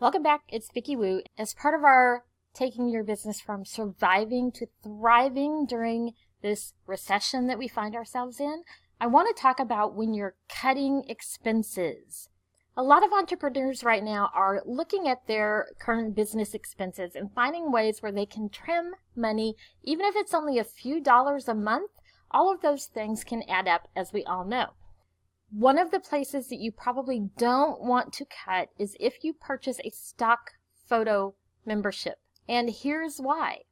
Welcome back. It's Vicky Wu. As part of our taking your business from surviving to thriving during this recession that we find ourselves in, I want to talk about when you're cutting expenses. A lot of entrepreneurs right now are looking at their current business expenses and finding ways where they can trim money, even if it's only a few dollars a month. All of those things can add up, as we all know. One of the places that you probably don't want to cut is if you purchase a stock photo membership. And here's why.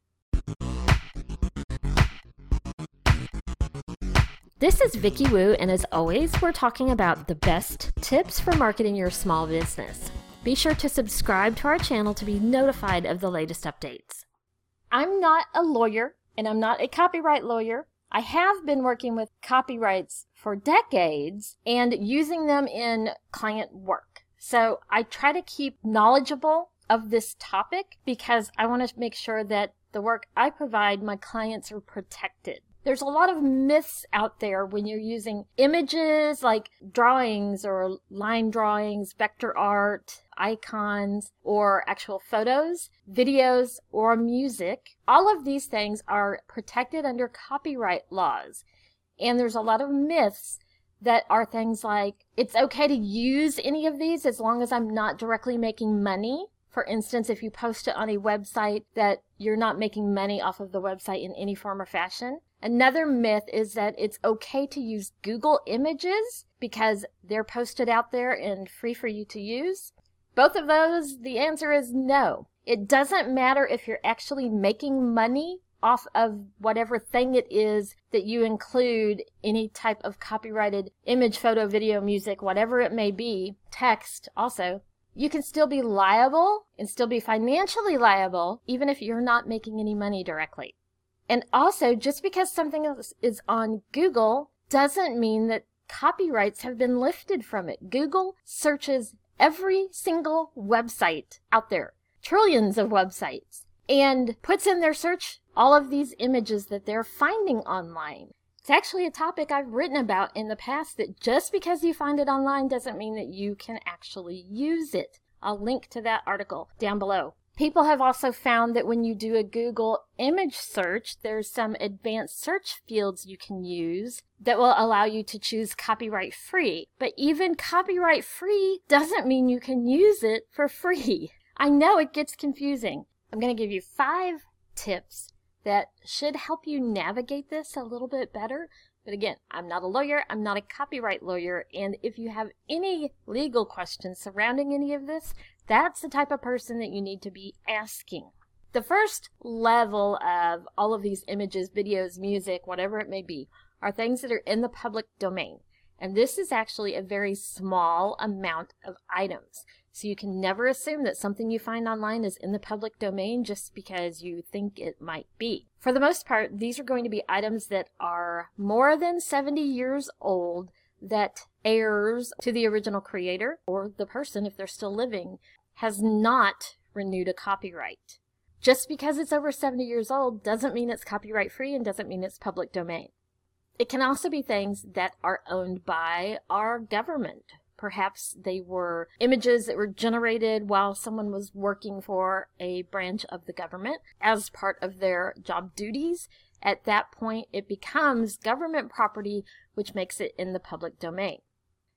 This is Vicki Wu, and as always, we're talking about the best tips for marketing your small business. Be sure to subscribe to our channel to be notified of the latest updates. I'm not a lawyer, and I'm not a copyright lawyer. I have been working with copyrights for decades and using them in client work. So I try to keep knowledgeable of this topic because I want to make sure that the work I provide, my clients are protected. There's a lot of myths out there when you're using images like drawings or line drawings, vector art, icons, or actual photos, videos, or music. All of these things are protected under copyright laws. And there's a lot of myths that are things like it's okay to use any of these as long as I'm not directly making money. For instance, if you post it on a website that you're not making money off of the website in any form or fashion. Another myth is that it's okay to use Google Images because they're posted out there and free for you to use. Both of those, the answer is no. It doesn't matter if you're actually making money off of whatever thing it is that you include any type of copyrighted image, photo, video, music, whatever it may be, text also. You can still be liable and still be financially liable even if you're not making any money directly. And also, just because something is on Google doesn't mean that copyrights have been lifted from it. Google searches every single website out there, trillions of websites, and puts in their search all of these images that they're finding online. It's actually a topic I've written about in the past that just because you find it online doesn't mean that you can actually use it. I'll link to that article down below. People have also found that when you do a Google image search, there's some advanced search fields you can use that will allow you to choose copyright free. But even copyright free doesn't mean you can use it for free. I know it gets confusing. I'm going to give you five tips that should help you navigate this a little bit better. But again, I'm not a lawyer, I'm not a copyright lawyer, and if you have any legal questions surrounding any of this, that's the type of person that you need to be asking. The first level of all of these images, videos, music, whatever it may be, are things that are in the public domain. And this is actually a very small amount of items. So you can never assume that something you find online is in the public domain just because you think it might be. For the most part, these are going to be items that are more than 70 years old that heirs to the original creator or the person, if they're still living, has not renewed a copyright. Just because it's over 70 years old doesn't mean it's copyright free and doesn't mean it's public domain. It can also be things that are owned by our government. Perhaps they were images that were generated while someone was working for a branch of the government as part of their job duties. At that point, it becomes government property, which makes it in the public domain.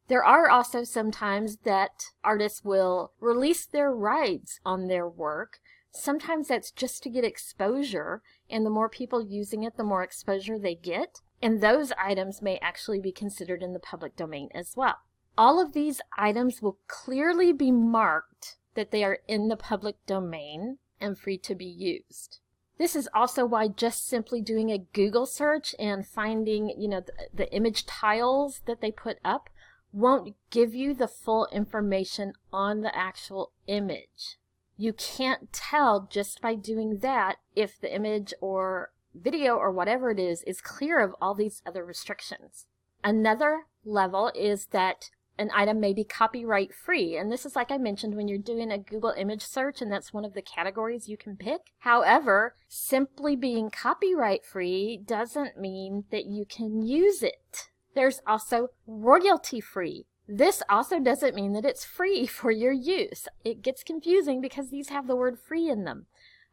There are also sometimes that artists will release their rights on their work. Sometimes that's just to get exposure, and the more people using it, the more exposure they get. And those items may actually be considered in the public domain as well. All of these items will clearly be marked that they are in the public domain and free to be used. This is also why just simply doing a Google search and finding, you know, the, the image tiles that they put up won't give you the full information on the actual image. You can't tell just by doing that if the image or video or whatever it is is clear of all these other restrictions. Another level is that an item may be copyright free. And this is like I mentioned when you're doing a Google image search and that's one of the categories you can pick. However, simply being copyright free doesn't mean that you can use it. There's also royalty free. This also doesn't mean that it's free for your use. It gets confusing because these have the word free in them.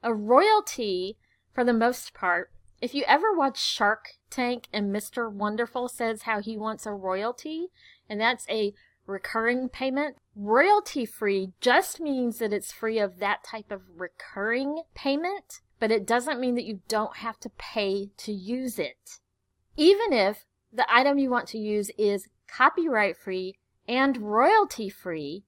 A royalty, for the most part, if you ever watch Shark Tank and Mr. Wonderful says how he wants a royalty, and that's a recurring payment, royalty free just means that it's free of that type of recurring payment, but it doesn't mean that you don't have to pay to use it. Even if the item you want to use is copyright free and royalty free,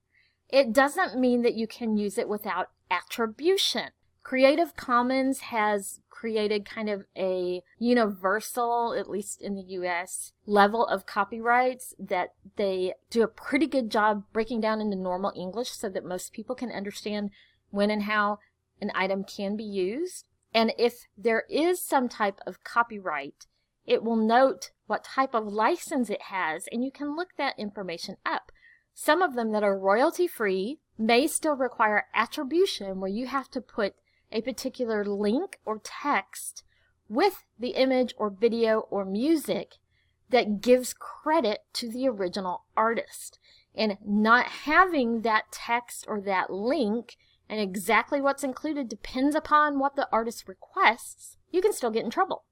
it doesn't mean that you can use it without attribution. Creative Commons has created kind of a universal, at least in the US, level of copyrights that they do a pretty good job breaking down into normal English so that most people can understand when and how an item can be used. And if there is some type of copyright, it will note what type of license it has, and you can look that information up. Some of them that are royalty free may still require attribution, where you have to put a particular link or text with the image or video or music that gives credit to the original artist. And not having that text or that link and exactly what's included depends upon what the artist requests, you can still get in trouble.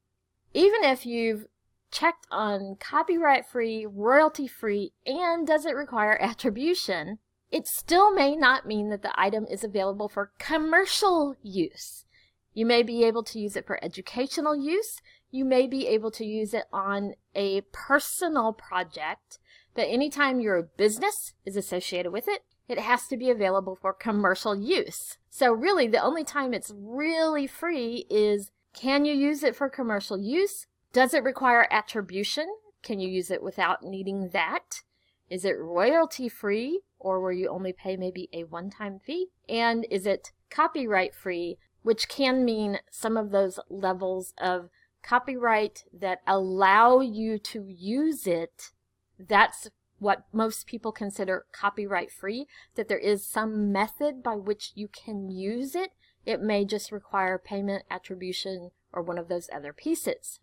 Even if you've checked on copyright free, royalty free, and doesn't require attribution, it still may not mean that the item is available for commercial use. You may be able to use it for educational use. You may be able to use it on a personal project, but anytime your business is associated with it, it has to be available for commercial use. So really the only time it's really free is can you use it for commercial use? Does it require attribution? Can you use it without needing that? Is it royalty free? or where you only pay maybe a one time fee? And is it copyright free, which can mean some of those levels of copyright that allow you to use it? That's what most people consider copyright free, that there is some method by which you can use it. It may just require payment, attribution, or one of those other pieces.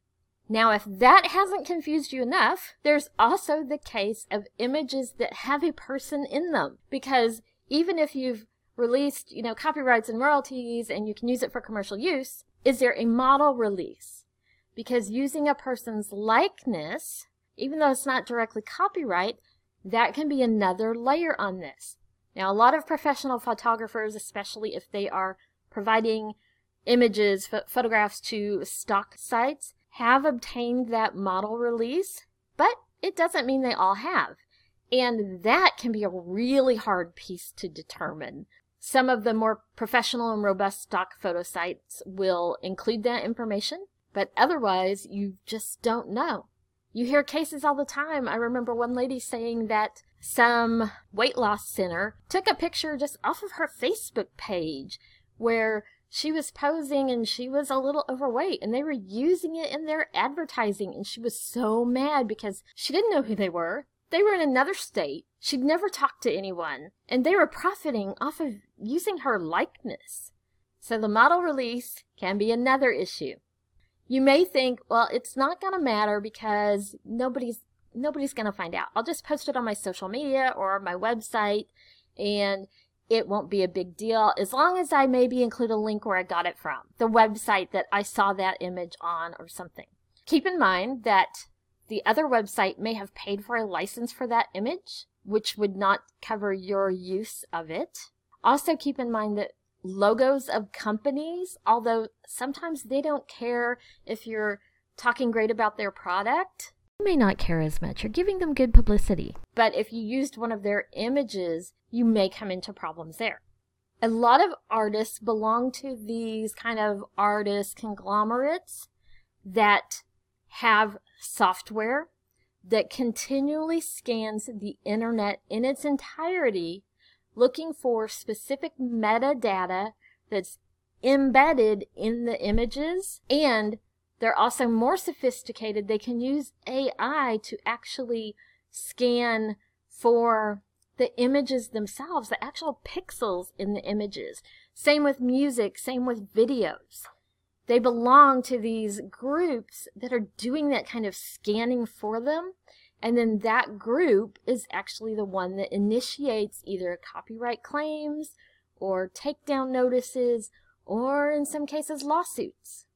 Now, if that hasn't confused you enough, there's also the case of images that have a person in them. Because even if you've released, you know, copyrights and royalties and you can use it for commercial use, is there a model release? Because using a person's likeness, even though it's not directly copyright, that can be another layer on this. Now, a lot of professional photographers, especially if they are providing images, photographs to stock sites, have obtained that model release, but it doesn't mean they all have. And that can be a really hard piece to determine. Some of the more professional and robust stock photo sites will include that information, but otherwise you just don't know. You hear cases all the time. I remember one lady saying that some weight loss center took a picture just off of her Facebook page where she was posing and she was a little overweight and they were using it in their advertising and she was so mad because she didn't know who they were. They were in another state. She'd never talked to anyone and they were profiting off of using her likeness. So the model release can be another issue. You may think, well, it's not going to matter because nobody's nobody's going to find out. I'll just post it on my social media or my website and it won't be a big deal as long as I maybe include a link where I got it from, the website that I saw that image on or something. Keep in mind that the other website may have paid for a license for that image, which would not cover your use of it. Also keep in mind that logos of companies, although sometimes they don't care if you're talking great about their product, may not care as much. You're giving them good publicity. But if you used one of their images, you may come into problems there. A lot of artists belong to these kind of artist conglomerates that have software that continually scans the internet in its entirety looking for specific metadata that's embedded in the images and they're also more sophisticated. They can use AI to actually scan for the images themselves, the actual pixels in the images. Same with music, same with videos. They belong to these groups that are doing that kind of scanning for them. And then that group is actually the one that initiates either copyright claims or takedown notices or in some cases lawsuits.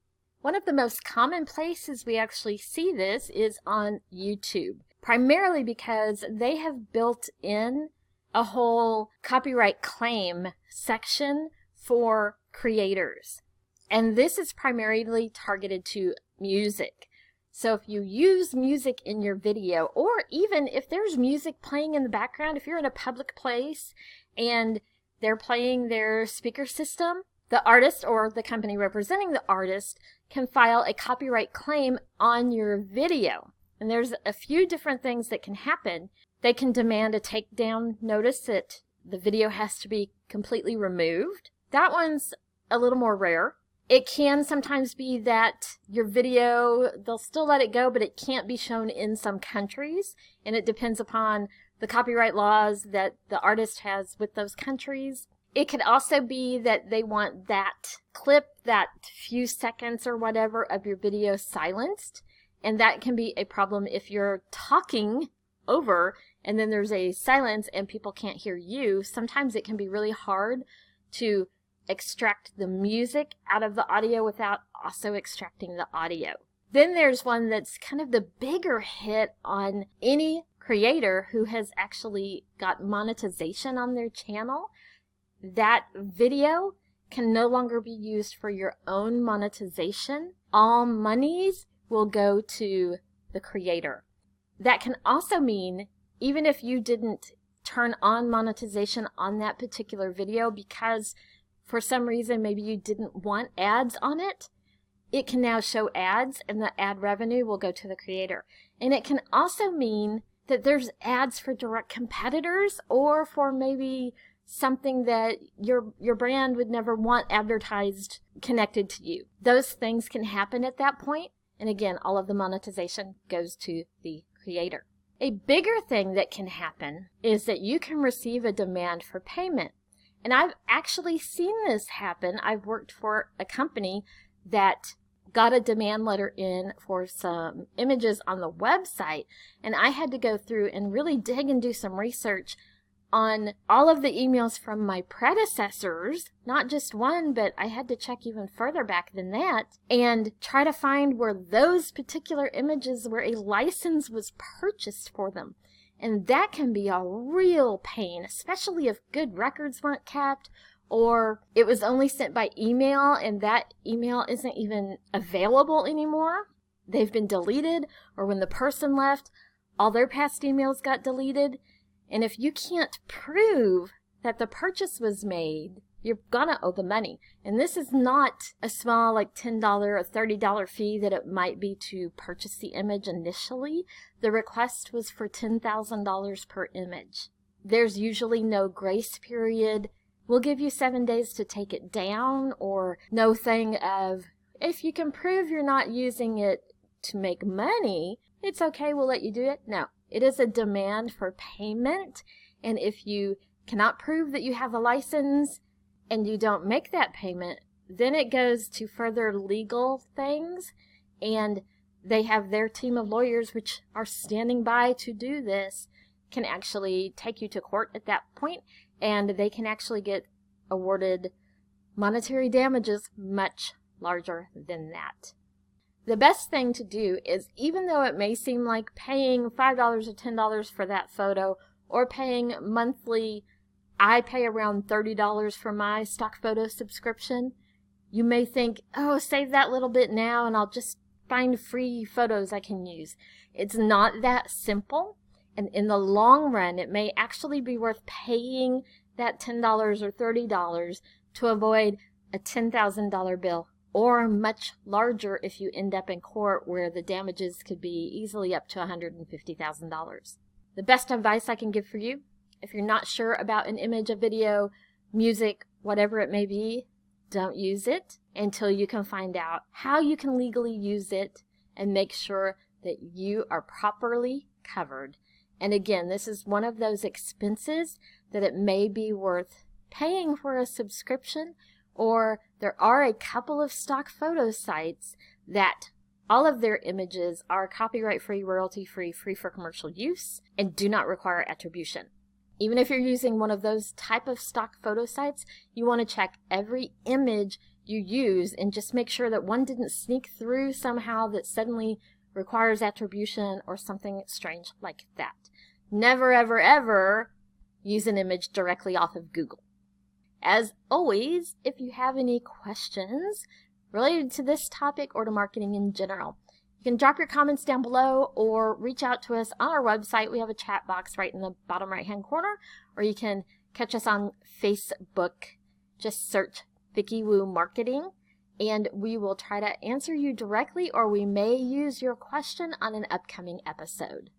One of the most common places we actually see this is on YouTube, primarily because they have built in a whole copyright claim section for creators. And this is primarily targeted to music. So if you use music in your video, or even if there's music playing in the background, if you're in a public place and they're playing their speaker system, the artist or the company representing the artist can file a copyright claim on your video. And there's a few different things that can happen. They can demand a takedown notice that the video has to be completely removed. That one's a little more rare. It can sometimes be that your video, they'll still let it go, but it can't be shown in some countries. And it depends upon the copyright laws that the artist has with those countries. It could also be that they want that clip, that few seconds or whatever of your video silenced. And that can be a problem if you're talking over and then there's a silence and people can't hear you. Sometimes it can be really hard to extract the music out of the audio without also extracting the audio. Then there's one that's kind of the bigger hit on any creator who has actually got monetization on their channel that video can no longer be used for your own monetization. All monies will go to the creator. That can also mean even if you didn't turn on monetization on that particular video because for some reason maybe you didn't want ads on it, it can now show ads and the ad revenue will go to the creator. And it can also mean that there's ads for direct competitors or for maybe something that your your brand would never want advertised connected to you. Those things can happen at that point, and again, all of the monetization goes to the creator. A bigger thing that can happen is that you can receive a demand for payment. And I've actually seen this happen. I've worked for a company that got a demand letter in for some images on the website, and I had to go through and really dig and do some research on all of the emails from my predecessors, not just one, but I had to check even further back than that, and try to find where those particular images where a license was purchased for them. And that can be a real pain, especially if good records weren't kept or it was only sent by email and that email isn't even available anymore. They've been deleted, or when the person left, all their past emails got deleted. And if you can't prove that the purchase was made, you're gonna owe the money. And this is not a small, like $10 or $30 fee that it might be to purchase the image initially. The request was for $10,000 per image. There's usually no grace period. We'll give you seven days to take it down, or no thing of, if you can prove you're not using it to make money, it's okay, we'll let you do it. No, it is a demand for payment. And if you cannot prove that you have a license and you don't make that payment, then it goes to further legal things. And they have their team of lawyers, which are standing by to do this, can actually take you to court at that point, and they can actually get awarded monetary damages much larger than that. The best thing to do is, even though it may seem like paying $5 or $10 for that photo, or paying monthly, I pay around $30 for my stock photo subscription, you may think, oh, save that little bit now and I'll just find free photos I can use. It's not that simple. And in the long run, it may actually be worth paying that $10 or $30 to avoid a $10,000 bill or much larger if you end up in court where the damages could be easily up to $150,000. The best advice I can give for you, if you're not sure about an image, a video, music, whatever it may be, don't use it until you can find out how you can legally use it and make sure that you are properly covered. And again, this is one of those expenses that it may be worth paying for a subscription or there are a couple of stock photo sites that All of their images are copyright free, royalty free, free for commercial use, and do not require attribution. Even if you're using one of those type of stock photo sites, you want to check every image you use and just make sure that one didn't sneak through somehow that suddenly requires attribution or something strange like that. Never, ever, ever use an image directly off of Google. As always, if you have any questions related to this topic or to marketing in general, you can drop your comments down below or reach out to us on our website. We have a chat box right in the bottom right hand corner, or you can catch us on Facebook. Just search Vicky Wu Marketing and we will try to answer you directly or we may use your question on an upcoming episode.